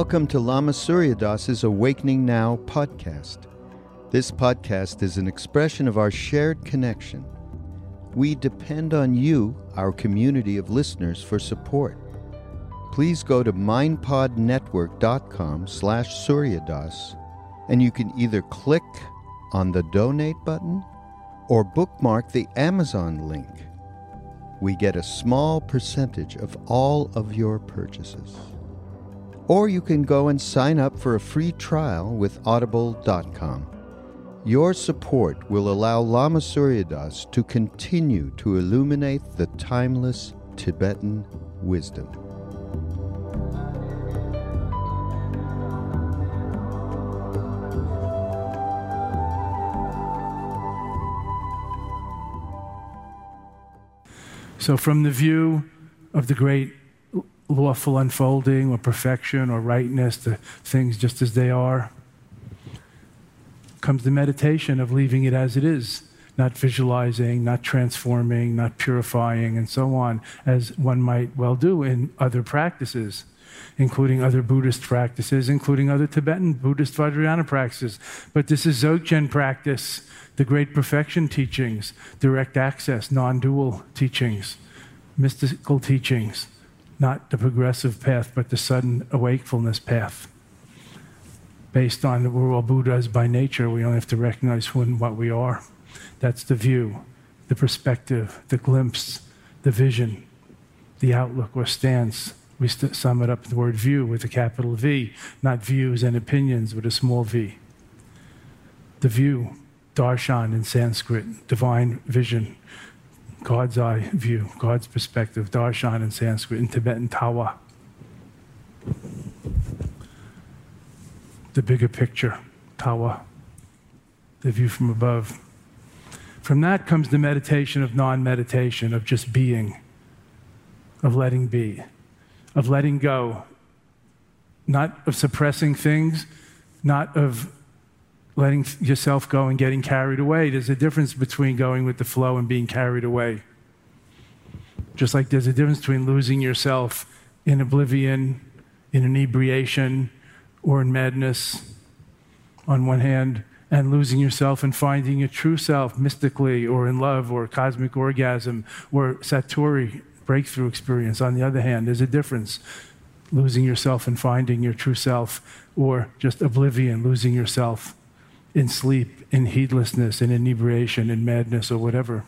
Welcome to Lama Surya Das's Awakening Now podcast. This podcast is an expression of our shared connection. We depend on you, our community of listeners, for support. Please go to mindpodnetwork.com slash suryadas and you can either click on the donate button or bookmark the Amazon link. We get a small percentage of all of your purchases. Or you can go and sign up for a free trial with audible.com. Your support will allow Lama Surya Das to continue to illuminate the timeless Tibetan wisdom. So, from the view of the great lawful unfolding or perfection or rightness, the things just as they are, comes the meditation of leaving it as it is, not visualizing, not transforming, not purifying, and so on, as one might well do in other practices, including other Buddhist practices, including other Tibetan Buddhist Vajrayana practices. But this is Dzogchen practice, the great perfection teachings, direct access, non dual teachings, mystical teachings not the progressive path, but the sudden awakefulness path. Based on we're all Buddhas by nature, we only have to recognize who and what we are. That's the view, the perspective, the glimpse, the vision, the outlook or stance. We st- sum it up the word view with a capital V, not views and opinions with a small v. The view, darshan in Sanskrit, divine vision. God's eye view, God's perspective, darshan in Sanskrit, in Tibetan tawa. The bigger picture, tawa, the view from above. From that comes the meditation of non meditation, of just being, of letting be, of letting go, not of suppressing things, not of letting yourself go and getting carried away. There's a difference between going with the flow and being carried away. Just like there's a difference between losing yourself in oblivion, in inebriation, or in madness on one hand, and losing yourself and finding your true self mystically or in love or cosmic orgasm or satori breakthrough experience on the other hand. There's a difference. Losing yourself and finding your true self, or just oblivion, losing yourself in sleep, in heedlessness, in inebriation, in madness, or whatever.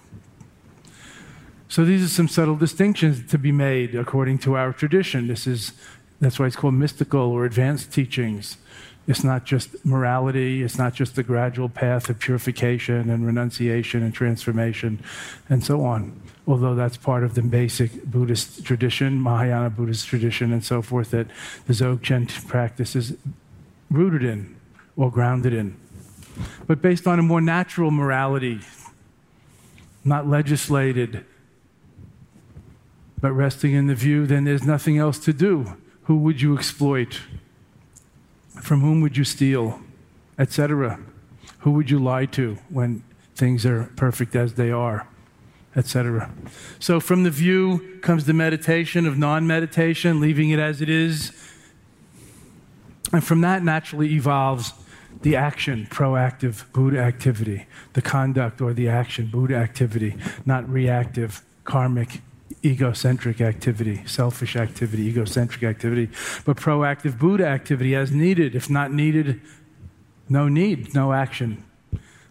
So these are some subtle distinctions to be made according to our tradition. This is that's why it's called mystical or advanced teachings. It's not just morality, it's not just the gradual path of purification and renunciation and transformation and so on. Although that's part of the basic Buddhist tradition, Mahayana Buddhist tradition, and so forth, that the Dzogchen practice is rooted in or grounded in. But based on a more natural morality, not legislated, but resting in the view, then there's nothing else to do. Who would you exploit? From whom would you steal? Etc. Who would you lie to when things are perfect as they are? Etc. So, from the view comes the meditation of non meditation, leaving it as it is. And from that naturally evolves the action, proactive Buddha activity, the conduct or the action, Buddha activity, not reactive, karmic, egocentric activity, selfish activity, egocentric activity, but proactive Buddha activity as needed. If not needed, no need, no action.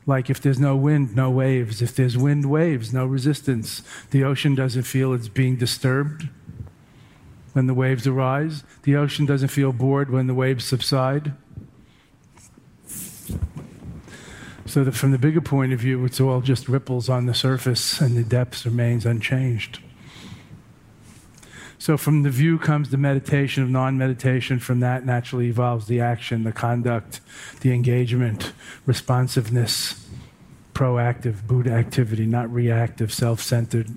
Like if there's no wind, no waves. If there's wind, waves, no resistance. The ocean doesn't feel it's being disturbed when the waves arise. The ocean doesn't feel bored when the waves subside. So that from the bigger point of view, it's all just ripples on the surface and the depths remains unchanged. So from the view comes the meditation of non-meditation. From that naturally evolves the action, the conduct, the engagement, responsiveness, proactive Buddha activity, not reactive, self-centered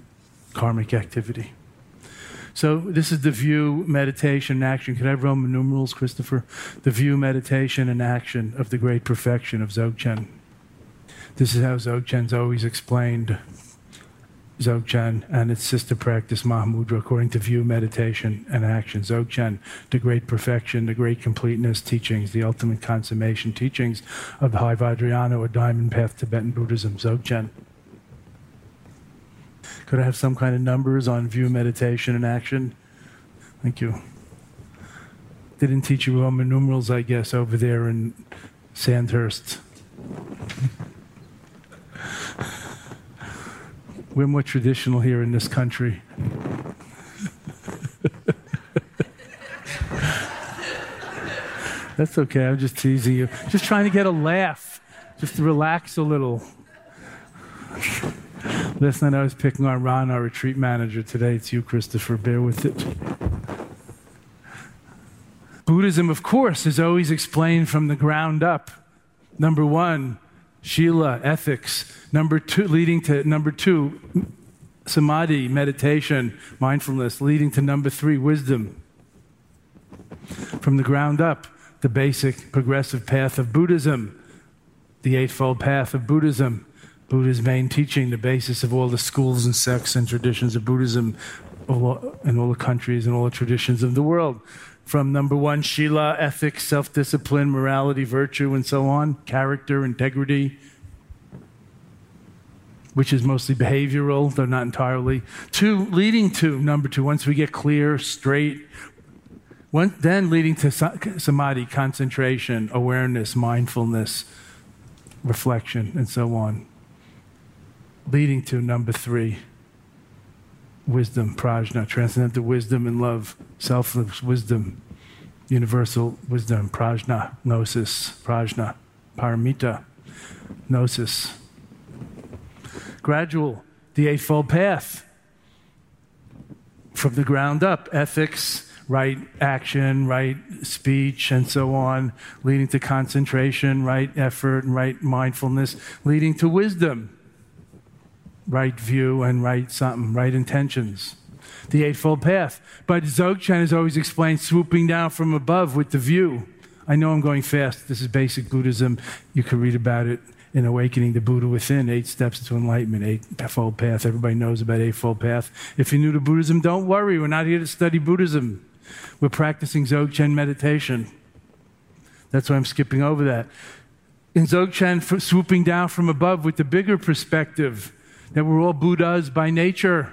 karmic activity. So this is the view, meditation, and action. Could I have Roman numerals, Christopher? The view, meditation, and action of the great perfection of Dzogchen. This is how Dzogchen's always explained Dzogchen and its sister practice Mahamudra according to view, meditation, and action. Dzogchen, the great perfection, the great completeness teachings, the ultimate consummation teachings of the High Vajrayana or Diamond Path Tibetan Buddhism. Dzogchen. Could I have some kind of numbers on view, meditation, and action? Thank you. Didn't teach you Roman numerals, I guess, over there in Sandhurst. We're more traditional here in this country. That's okay, I'm just teasing you. Just trying to get a laugh, just to relax a little. Night I was picking on Ron, our retreat manager. Today it's you, Christopher. Bear with it. Buddhism, of course, is always explained from the ground up. Number one, Shila, ethics. Number two, leading to number two, samadhi, meditation, mindfulness, leading to number three, wisdom. From the ground up, the basic progressive path of Buddhism, the Eightfold Path of Buddhism, Buddha's main teaching, the basis of all the schools and sects and traditions of Buddhism in all the countries and all the traditions of the world. From number one, Shila, ethics, self discipline, morality, virtue, and so on, character, integrity, which is mostly behavioral, though not entirely. Two, leading to number two, once we get clear, straight, one, then leading to samadhi, concentration, awareness, mindfulness, reflection, and so on leading to number three wisdom, prajna, transcendental wisdom and love, selfless wisdom, universal wisdom, prajna, gnosis, prajna, paramita, gnosis. Gradual, the Eightfold Path. From the ground up, ethics, right action, right speech, and so on, leading to concentration, right effort, and right mindfulness, leading to wisdom right view and right something, right intentions. The Eightfold Path. But Dzogchen is always explained swooping down from above with the view. I know I'm going fast. This is basic Buddhism. You can read about it in Awakening the Buddha Within, Eight Steps to Enlightenment, Eightfold Path. Everybody knows about Eightfold Path. If you're new to Buddhism, don't worry. We're not here to study Buddhism. We're practicing Dzogchen meditation. That's why I'm skipping over that. In Dzogchen, swooping down from above with the bigger perspective, that we're all Buddhas by nature.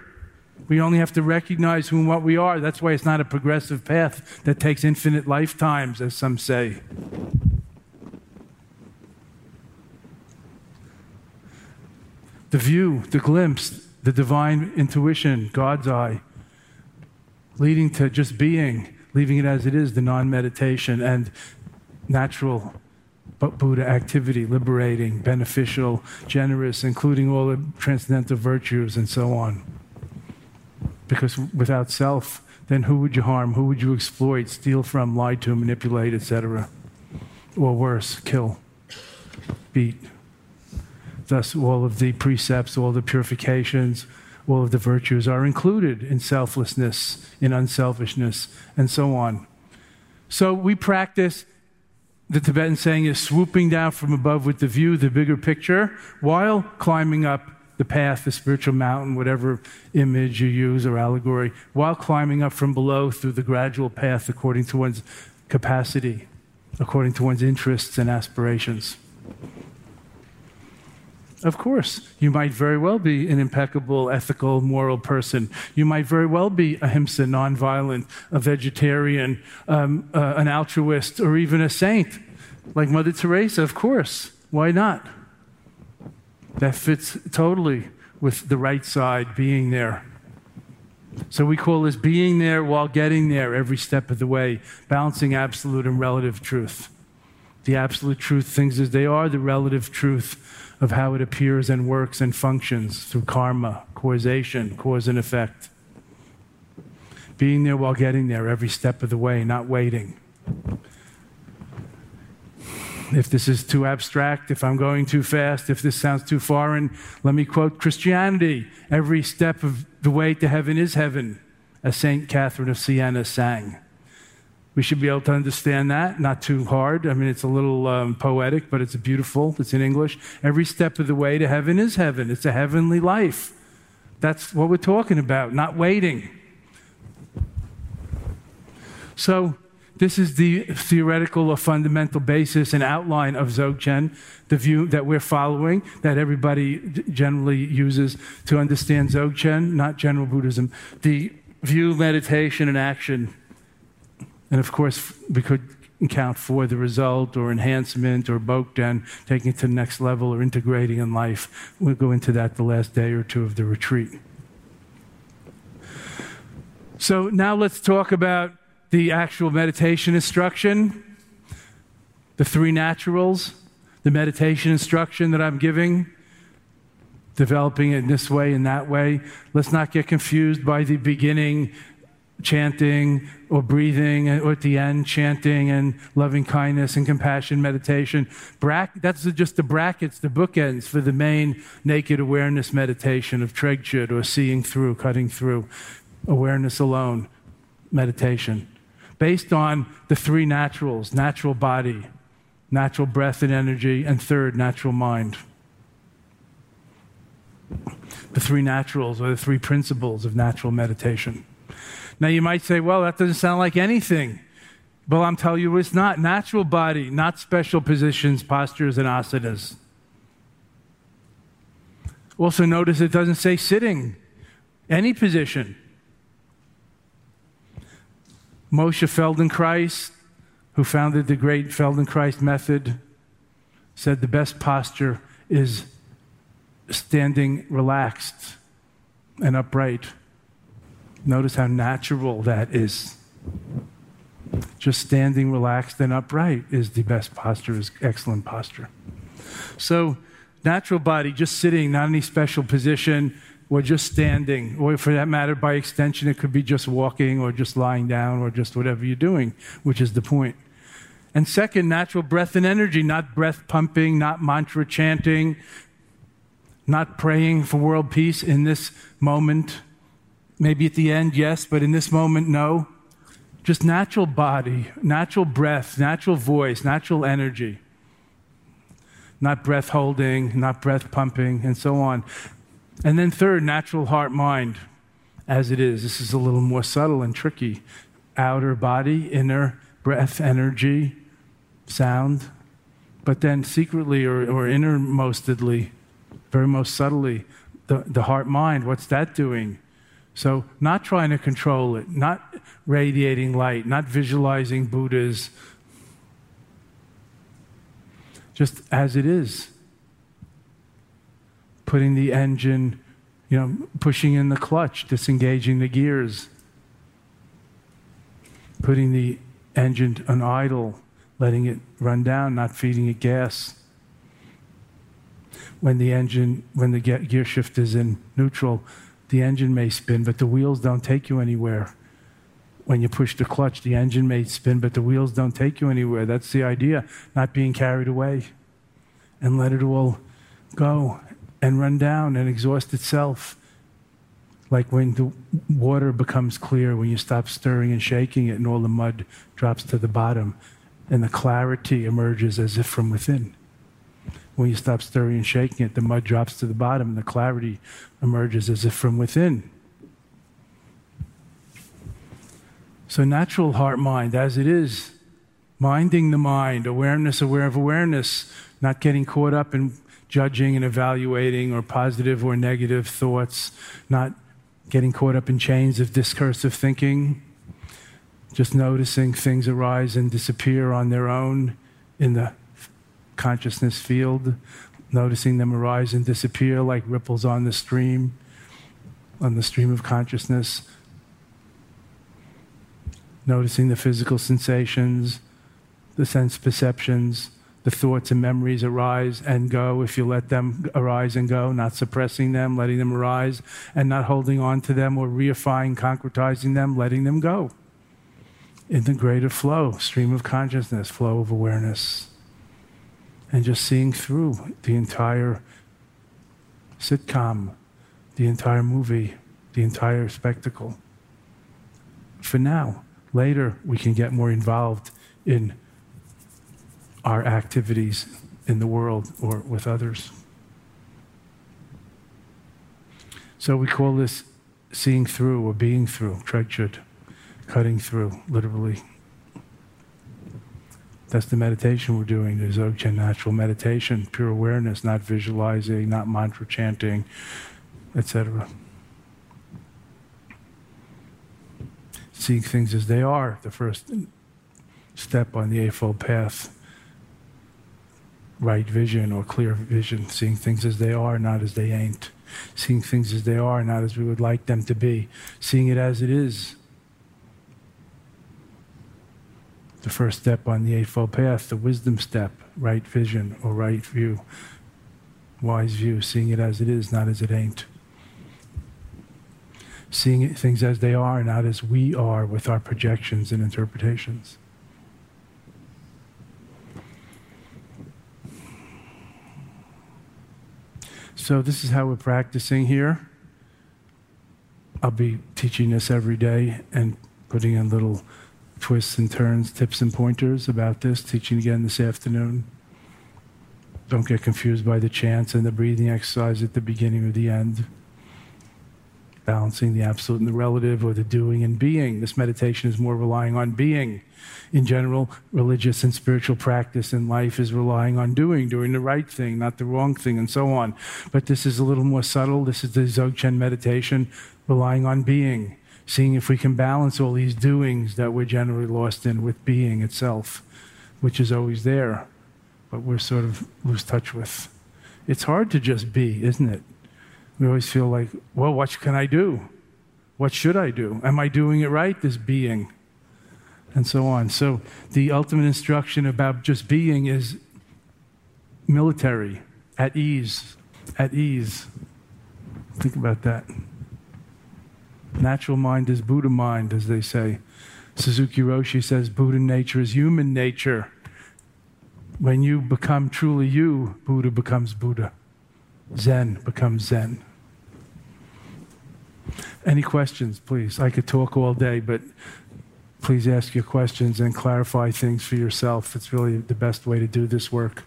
We only have to recognize who and what we are. That's why it's not a progressive path that takes infinite lifetimes, as some say. The view, the glimpse, the divine intuition, God's eye, leading to just being, leaving it as it is, the non meditation and natural Buddha activity, liberating, beneficial, generous, including all the transcendental virtues and so on. Because without self, then who would you harm? Who would you exploit, steal from, lie to, manipulate, etc.? Or worse, kill. beat. Thus, all of the precepts, all the purifications, all of the virtues are included in selflessness, in unselfishness, and so on. So we practice, the Tibetan saying is swooping down from above with the view, the bigger picture, while climbing up the path, the spiritual mountain, whatever image you use or allegory, while climbing up from below through the gradual path according to one's capacity, according to one's interests and aspirations. Of course, you might very well be an impeccable, ethical, moral person. You might very well be a ahimsa, nonviolent, a vegetarian, um, uh, an altruist, or even a saint, like Mother Teresa, of course. Why not? that fits totally with the right side being there. So we call this being there while getting there every step of the way, balancing absolute and relative truth. The absolute truth, things as they are, the relative truth of how it appears and works and functions through karma, causation, cause and effect. Being there while getting there every step of the way, not waiting if this is too abstract, if I'm going too fast, if this sounds too foreign, let me quote Christianity. Every step of the way to heaven is heaven, as St. Catherine of Siena sang. We should be able to understand that, not too hard. I mean, it's a little um, poetic, but it's beautiful. It's in English. Every step of the way to heaven is heaven. It's a heavenly life. That's what we're talking about, not waiting. So, this is the theoretical or fundamental basis and outline of Dzogchen, the view that we're following, that everybody generally uses to understand Dzogchen, not general Buddhism. The view, meditation, and action. And of course, we could account for the result or enhancement or Bokden, taking it to the next level or integrating in life. We'll go into that the last day or two of the retreat. So now let's talk about the actual meditation instruction, the three naturals, the meditation instruction that I'm giving, developing it in this way and that way. Let's not get confused by the beginning chanting or breathing, or at the end chanting and loving kindness and compassion meditation. That's just the brackets, the bookends for the main naked awareness meditation of Tregchut or seeing through, cutting through, awareness alone meditation based on the three naturals natural body, natural breath and energy, and third, natural mind. The three naturals or the three principles of natural meditation. Now, you might say, well, that doesn't sound like anything. Well, I'm telling you, it's not. Natural body, not special positions, postures, and asanas. Also, notice it doesn't say sitting, any position. Moshe Feldenkrais, who founded the great Feldenkrais method, said the best posture is standing relaxed and upright. Notice how natural that is. Just standing relaxed and upright is the best posture, is excellent posture. So, natural body, just sitting, not any special position, or just standing, or for that matter, by extension, it could be just walking or just lying down or just whatever you're doing, which is the point. And second, natural breath and energy, not breath pumping, not mantra chanting, not praying for world peace in this moment. Maybe at the end, yes, but in this moment, no. Just natural body, natural breath, natural voice, natural energy. Not breath holding, not breath pumping, and so on. And then, third, natural heart mind, as it is. This is a little more subtle and tricky. Outer body, inner breath, energy, sound. But then, secretly or, or innermostedly, very most subtly, the, the heart mind, what's that doing? So, not trying to control it, not radiating light, not visualizing Buddhas, just as it is. Putting the engine, you know, pushing in the clutch, disengaging the gears, putting the engine on idle, letting it run down, not feeding it gas. When the engine, when the gear shift is in neutral, the engine may spin, but the wheels don't take you anywhere. When you push the clutch, the engine may spin, but the wheels don't take you anywhere. That's the idea, not being carried away. and let it all go and run down and exhaust itself. Like when the water becomes clear, when you stop stirring and shaking it, and all the mud drops to the bottom, and the clarity emerges as if from within. When you stop stirring and shaking it, the mud drops to the bottom, and the clarity emerges as if from within. So, natural heart mind, as it is, minding the mind, awareness, aware of awareness, not getting caught up in judging and evaluating or positive or negative thoughts, not getting caught up in chains of discursive thinking, just noticing things arise and disappear on their own in the consciousness field, noticing them arise and disappear like ripples on the stream, on the stream of consciousness, noticing the physical sensations, the sense perceptions, the thoughts and memories arise and go if you let them arise and go, not suppressing them, letting them arise, and not holding on to them or reifying, concretizing them, letting them go. In the greater flow, stream of consciousness, flow of awareness. And just seeing through the entire sitcom, the entire movie, the entire spectacle. For now, later we can get more involved in our activities in the world or with others. So we call this seeing through or being through, Trekchut, cutting through, literally. That's the meditation we're doing, the Dzogchen natural meditation, pure awareness, not visualizing, not mantra chanting, etc. Seeing things as they are, the first step on the Eightfold Path right vision or clear vision, seeing things as they are, not as they ain't, seeing things as they are, not as we would like them to be, seeing it as it is. The first step on the Eightfold Path, the wisdom step, right vision or right view, wise view, seeing it as it is, not as it ain't. Seeing things as they are, not as we are with our projections and interpretations. So, this is how we're practicing here. I'll be teaching this every day and putting in little twists and turns, tips and pointers about this, teaching again this afternoon. Don't get confused by the chants and the breathing exercise at the beginning or the end. Balancing the absolute and the relative, or the doing and being. This meditation is more relying on being in general, religious and spiritual practice in life is relying on doing, doing the right thing, not the wrong thing, and so on. But this is a little more subtle. This is the Dzogchen meditation, relying on being, seeing if we can balance all these doings that we're generally lost in with being itself, which is always there, but we're sort of lose touch with. It's hard to just be, isn't it? We always feel like, well, what can I do? What should I do? Am I doing it right, this being? and so on. So the ultimate instruction about just being is military, at ease, at ease. Think about that. Natural mind is Buddha mind, as they say. Suzuki Roshi says Buddha nature is human nature. When you become truly you, Buddha becomes Buddha. Zen becomes Zen. Any questions, please? I could talk all day, but please ask your questions and clarify things for yourself. It's really the best way to do this work.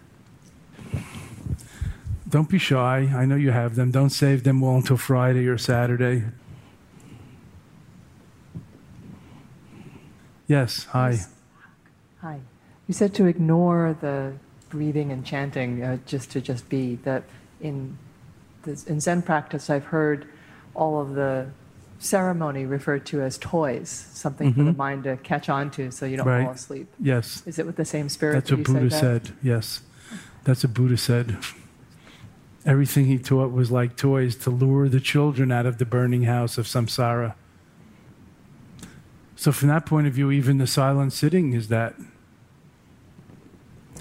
Don't be shy. I know you have them. Don't save them all until Friday or Saturday. Yes, hi. Hi. You said to ignore the breathing and chanting, uh, just to just be. That in this, in Zen practice, I've heard all of the ceremony referred to as toys, something mm-hmm. for the mm-hmm. mind to catch on to so you don't right. fall asleep. Yes. Is it with the same spirit? That's that what Buddha said, yes. That's what Buddha said. Everything he taught was like toys to lure the children out of the burning house of samsara. So, from that point of view, even the silent sitting is that.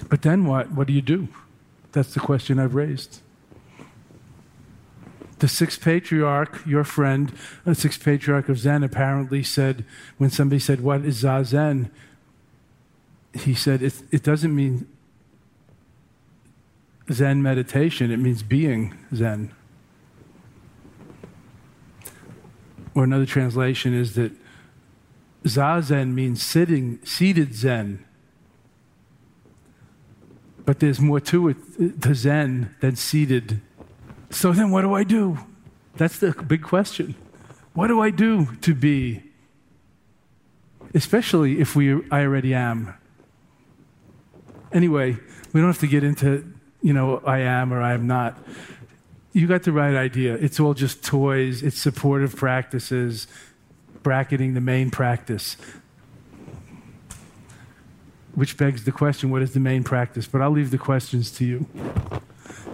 But then what? What do you do? That's the question I've raised the sixth patriarch, your friend, the sixth patriarch of Zen, apparently said, when somebody said, What is Zazen? He said, It, it doesn't mean Zen meditation, it means being Zen. Or another translation is that Zazen means sitting, seated Zen. But there's more to it, to Zen, than seated. So then what do I do? That's the big question. What do I do to be? Especially if we, I already am. Anyway, we don't have to get into, you know, I am or I am not. You got the right idea. It's all just toys, it's supportive practices, bracketing the main practice. Which begs the question what is the main practice? But I'll leave the questions to you.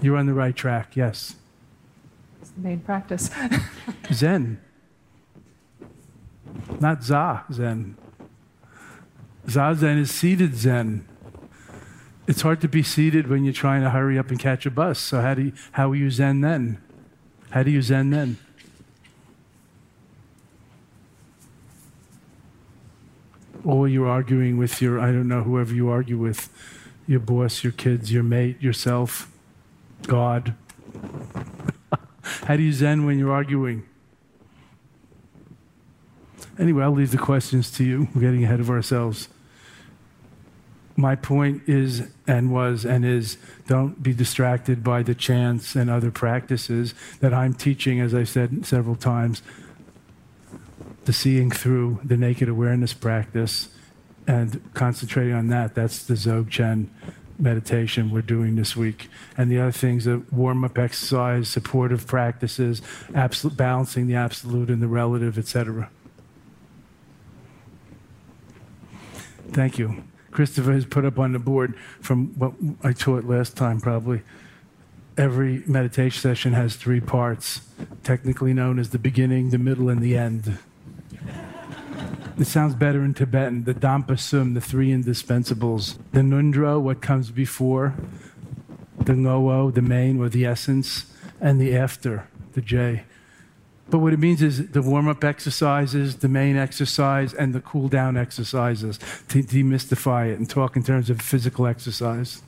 You're on the right track, yes. It's the main practice. Zen. Not Za Zen. Zazen is seated Zen. It's hard to be seated when you're trying to hurry up and catch a bus. So how do you, how are you Zen then? How do you Zen then? You're arguing with your, I don't know, whoever you argue with, your boss, your kids, your mate, yourself, God. how do you Zen when you're arguing? Anyway, I'll leave the questions to you. We're getting ahead of ourselves. My point is, and was, and is don't be distracted by the chants and other practices that I'm teaching, as I said several times, seeing through the naked awareness practice and concentrating on that. That's the Dzogchen meditation we're doing this week. And the other things are warm up exercise, supportive practices, absolute, balancing the absolute and the relative, etc. Thank you. Christopher has put up on the board from what I taught last time, probably. Every meditation session has three parts, technically known as the beginning, the middle, and the end. It sounds better in Tibetan. The Dampa Sum, the three indispensables. The Ngöndro, what comes before. The Ngowo, the main or the essence. And the after, the J. But what it means is the warm up exercises, the main exercise, and the cool down exercises to demystify it and talk in terms of physical exercise.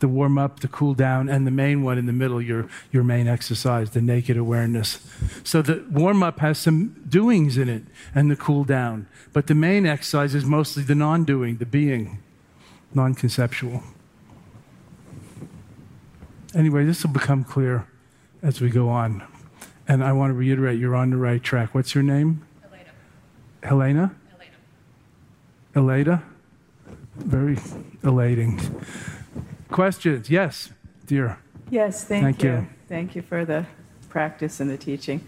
The warm up, the cool down, and the main one in the middle, your, your main exercise, the naked awareness. So the warm up has some doings in it and the cool down. But the main exercise is mostly the non doing, the being, non conceptual. Anyway, this will become clear as we go on. And I want to reiterate, you're on the right track. What's your name? Helena. Helena? Elena? Very elating. Questions? Yes, dear. Yes, thank, Thank you. you. Thank you for the practice and the teaching.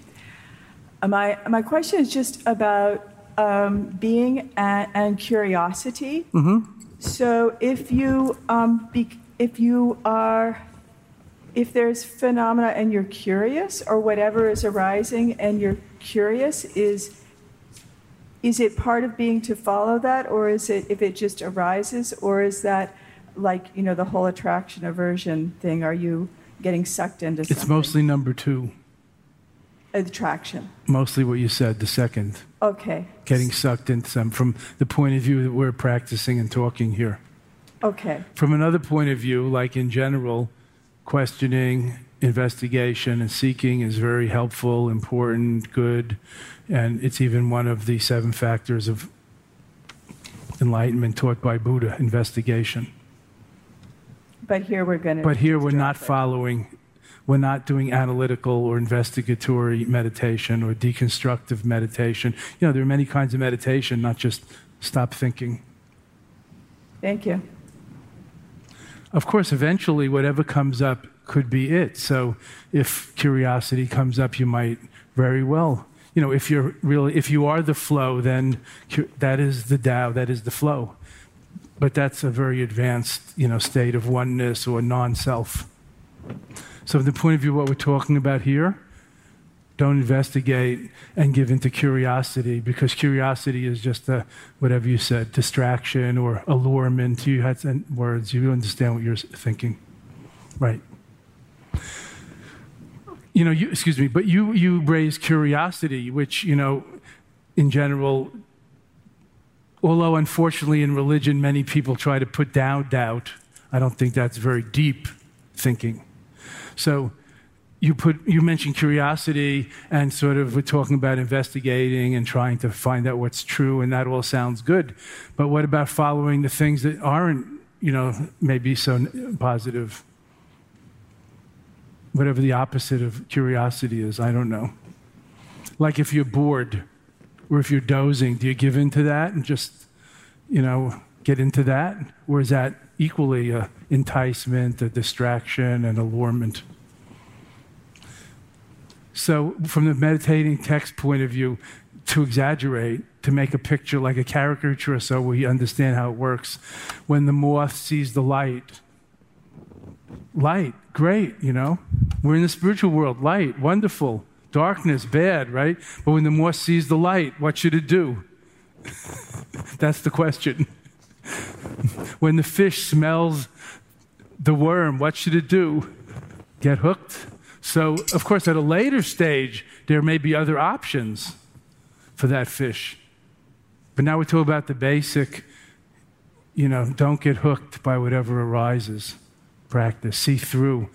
Uh, My, my question is just about um, being and, and curiosity. So if you, um, be, if you are, if there's phenomena and you're curious, or whatever is arising and you're curious, is is it part of being to follow that, or is it if it just arises, or is that like you know the whole attraction aversion thing? Are you getting sucked into something? It's something? mostly number two, attraction. mostly what you said, the second, Okay. getting sucked into some, from the point of view that we're practicing and talking here. Okay. From another point of view, like in general, questioning, investigation, and seeking is very helpful, important, good, and it's even one of the seven factors of enlightenment taught by Buddha investigation. But here we're going to. But here we're not following, we're not doing analytical or investigatory meditation or deconstructive meditation. You know, there are many kinds of meditation, not just stop thinking. Thank you. Of course, eventually, whatever comes up could be it. So, if curiosity comes up, you might very well, you know, if you're really, if you are the flow, then cu- that is the Tao, that is the flow. But that's a very advanced, you know, state of oneness or non-self. So, from the point of view of what we're talking about here, don't investigate and give into curiosity because curiosity is just a whatever you said distraction or allurement. You had words. You understand what you're thinking. Right. You know you excuse me but you you raise curiosity which you know in general although unfortunately in religion many people try to put down doubt i don't think that's very deep thinking. So you put you mentioned curiosity and sort of we're talking about investigating and trying to find out what's true and that all sounds good. But what about following the things that aren't you know maybe so positive? Whatever the opposite of curiosity is i don't know. Like if you're bored or if you're dozing do you give in to that and just you know get into that or is that equally a enticement a distraction an allurement so, from the meditating text point of view, to exaggerate, to make a picture like a caricature so we understand how it works. When the moth sees the light, light, great, you know. We're in the spiritual world, light, wonderful. Darkness, bad, right? But when the moth sees the light, what should it do? That's the question. when the fish smells the worm, what should it do? Get hooked? So, of course, at a later stage, there may be other options for that fish. But now we talk about the basic, you know, don't get hooked by whatever arises practice. See through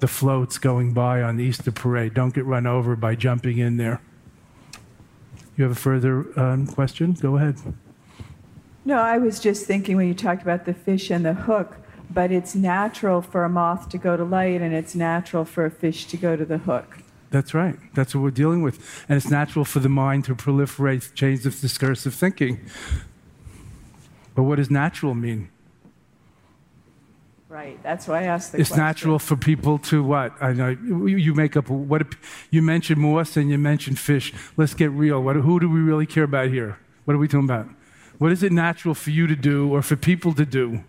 the floats going by on the Easter parade. Don't get run over by jumping in there. You have a further um, question? Go ahead. No, I was just thinking when you talked about the fish and the hook but it's natural for a moth to go to light and it's natural for a fish to go to the hook. That's right. That's what we're dealing with. And it's natural for the mind to proliferate chains of discursive thinking. But what does natural mean? Right. That's why I asked the question. it's question. natural for people to what? I know you make up what you mentioned moths and you mentioned fish. Let's get real. What, who do we really care about here? What are we talking about? What is it natural for you to do or for people to do?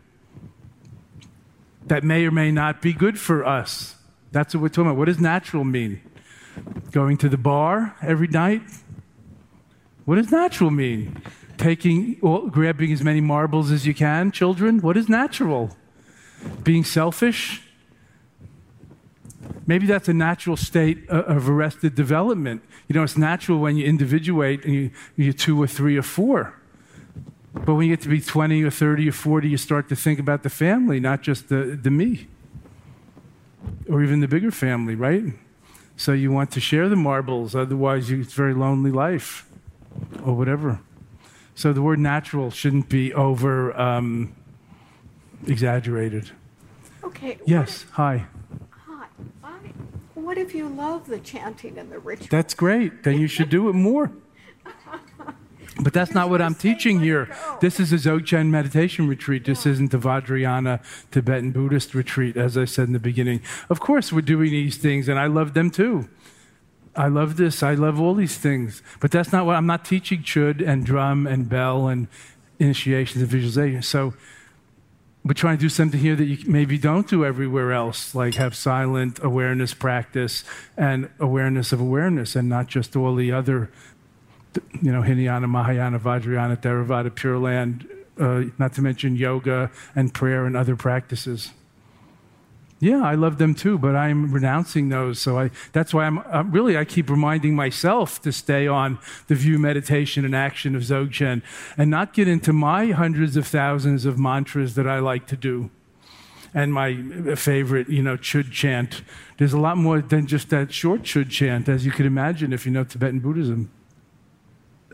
that may or may not be good for us. That's what we're talking about. What does natural mean? Going to the bar every night? What does natural mean? Taking, well, grabbing as many marbles as you can, children? What is natural? Being selfish? Maybe that's a natural state of arrested development. You know, it's natural when you individuate and you, you're two or three or four. But when you get to be 20 or 30 or 40, you start to think about the family, not just the, the me. Or even the bigger family, right? So you want to share the marbles, otherwise, it's a very lonely life or whatever. So the word natural shouldn't be over um, exaggerated. Okay. Yes, if, hi. Hi. I, what if you love the chanting and the ritual? That's great. Then you should do it more. But that's not what I'm teaching here. This is a Dzogchen meditation retreat. This isn't the Vajrayana Tibetan Buddhist retreat, as I said in the beginning. Of course, we're doing these things, and I love them too. I love this. I love all these things. But that's not what I'm not teaching Chöd and drum and bell and initiations and visualization. So we're trying to do something here that you maybe don't do everywhere else, like have silent awareness practice and awareness of awareness and not just all the other you know, Hinayana, Mahayana, Vajrayana, Theravada, Pure Land, uh, not to mention yoga and prayer and other practices. Yeah, I love them too, but I'm renouncing those. So I, that's why I'm, I'm, really, I keep reminding myself to stay on the view, meditation, and action of Dzogchen and not get into my hundreds of thousands of mantras that I like to do and my favorite, you know, Chöd chant. There's a lot more than just that short Chöd chant, as you could imagine if you know Tibetan Buddhism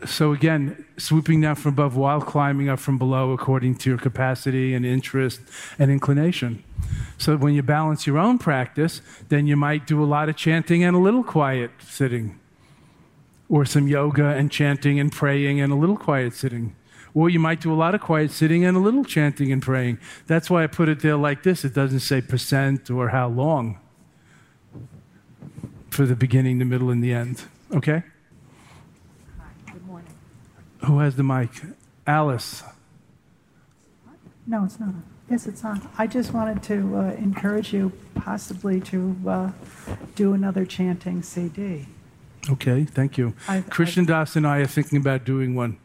so again, swooping down from above while climbing up from below according to your capacity and interest and inclination. So when you balance your own practice, then you might do a lot of chanting and a little quiet sitting, or some yoga and chanting and praying and a little quiet sitting. Or you might do a lot of quiet sitting and a little chanting and praying. That's why I put it there like this. It doesn't say percent or how long for the beginning, the middle, and the end. Okay? Who has the mic? Alice. No, it's not. Yes, it's on. I just wanted to uh, encourage you possibly to uh, do another chanting CD. Okay, thank you. I've, Krishna I've, Das and I are thinking about doing one.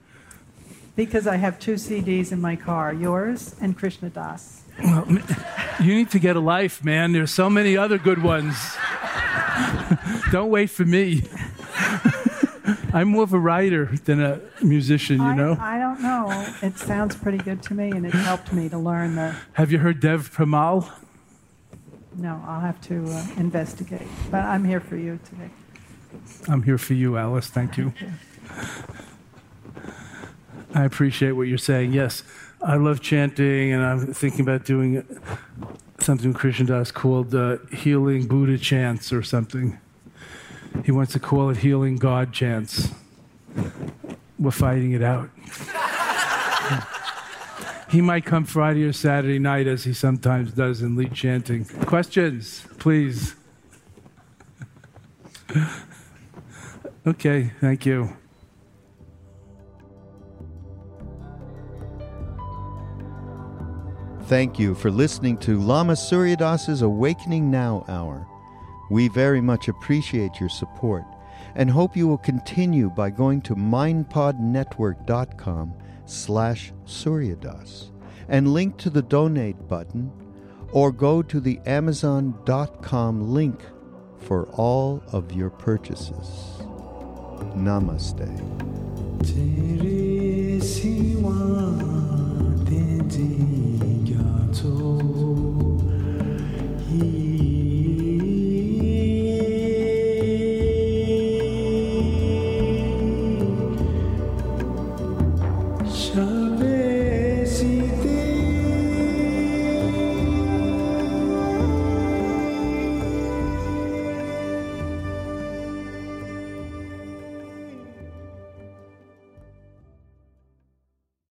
Because I have two CDs in my car, yours and Krishna Das. Well, you need to get a life, man. There's so many other good ones. Don't wait for me. I'm more of a writer than a musician, you know? I, I, don't know. It sounds pretty good to me, and it helped me to learn the. Have you heard Deva Premal? no, I'll have to uh, investigate. But I'm here for you today. I'm here for you, Alice. Thank you. I appreciate what you're saying. Yes, I love chanting, and I'm thinking about doing something Krishna Das called uh, healing Buddha chants or something. He wants to call it healing God chants. We're fighting it out. he might come Friday or Saturday night, as he sometimes does in lead chanting. Questions, please. okay, thank you. Thank you for listening to Lama Surya Das's Awakening Now Hour. We very much appreciate your support and hope you will continue by going to mindpodnetwork.com slash suryadas and link to the donate button or go to the amazon.com link for all of your purchases. Namaste.